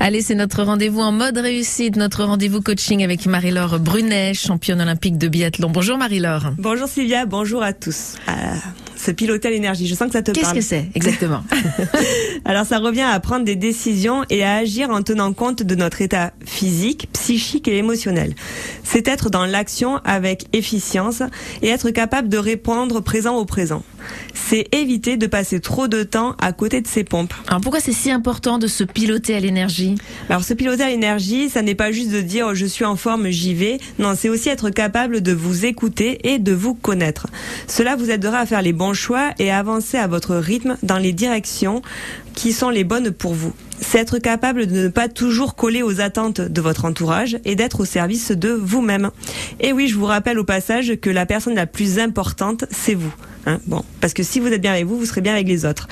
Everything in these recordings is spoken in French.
Allez, c'est notre rendez-vous en mode réussite, notre rendez-vous coaching avec Marie-Laure Brunet, championne olympique de biathlon. Bonjour Marie-Laure. Bonjour Sylvia, bonjour à tous. Euh, ce piloter à l'énergie, je sens que ça te Qu'est-ce parle. que c'est exactement Alors ça revient à prendre des décisions et à agir en tenant compte de notre état physique, psychique et émotionnel. C'est être dans l'action avec efficience et être capable de répondre présent au présent. C'est éviter de passer trop de temps à côté de ses pompes. Alors pourquoi c'est si important de se piloter à l'énergie? Alors ce piloter à l'énergie, ça n'est pas juste de dire oh, je suis en forme, j'y vais. Non, c'est aussi être capable de vous écouter et de vous connaître. Cela vous aidera à faire les bons choix et avancer à votre rythme dans les directions qui sont les bonnes pour vous. C'est être capable de ne pas toujours coller aux attentes de votre entourage et d'être au service de vous-même. Et oui, je vous rappelle au passage que la personne la plus importante, c'est vous. Hein bon, parce que si vous êtes bien avec vous, vous serez bien avec les autres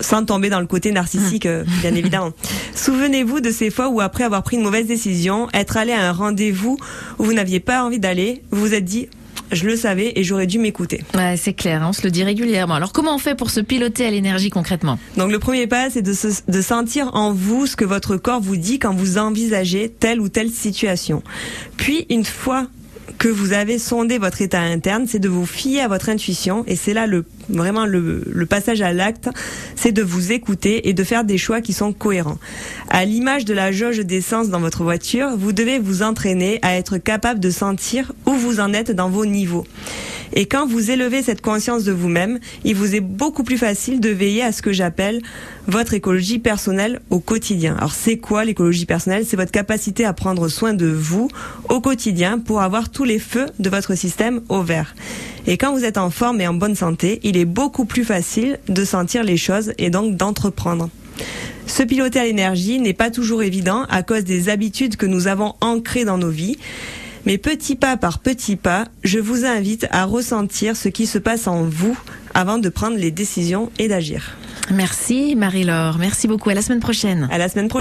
sans tomber dans le côté narcissique, euh, bien évidemment. Souvenez-vous de ces fois où, après avoir pris une mauvaise décision, être allé à un rendez-vous où vous n'aviez pas envie d'aller, vous vous êtes dit, je le savais et j'aurais dû m'écouter. Ouais, c'est clair, hein, on se le dit régulièrement. Alors comment on fait pour se piloter à l'énergie concrètement Donc le premier pas, c'est de, se- de sentir en vous ce que votre corps vous dit quand vous envisagez telle ou telle situation. Puis une fois que vous avez sondé votre état interne, c'est de vous fier à votre intuition et c'est là le vraiment le, le passage à l'acte, c'est de vous écouter et de faire des choix qui sont cohérents. À l'image de la jauge d'essence dans votre voiture, vous devez vous entraîner à être capable de sentir où vous en êtes dans vos niveaux. Et quand vous élevez cette conscience de vous-même, il vous est beaucoup plus facile de veiller à ce que j'appelle votre écologie personnelle au quotidien. Alors c'est quoi l'écologie personnelle? C'est votre capacité à prendre soin de vous au quotidien pour avoir tous les feux de votre système au vert. Et quand vous êtes en forme et en bonne santé, il est beaucoup plus facile de sentir les choses et donc d'entreprendre. Se piloter à l'énergie n'est pas toujours évident à cause des habitudes que nous avons ancrées dans nos vies. Mais petit pas par petit pas, je vous invite à ressentir ce qui se passe en vous avant de prendre les décisions et d'agir. Merci Marie-Laure, merci beaucoup, à la semaine prochaine. À la semaine prochaine.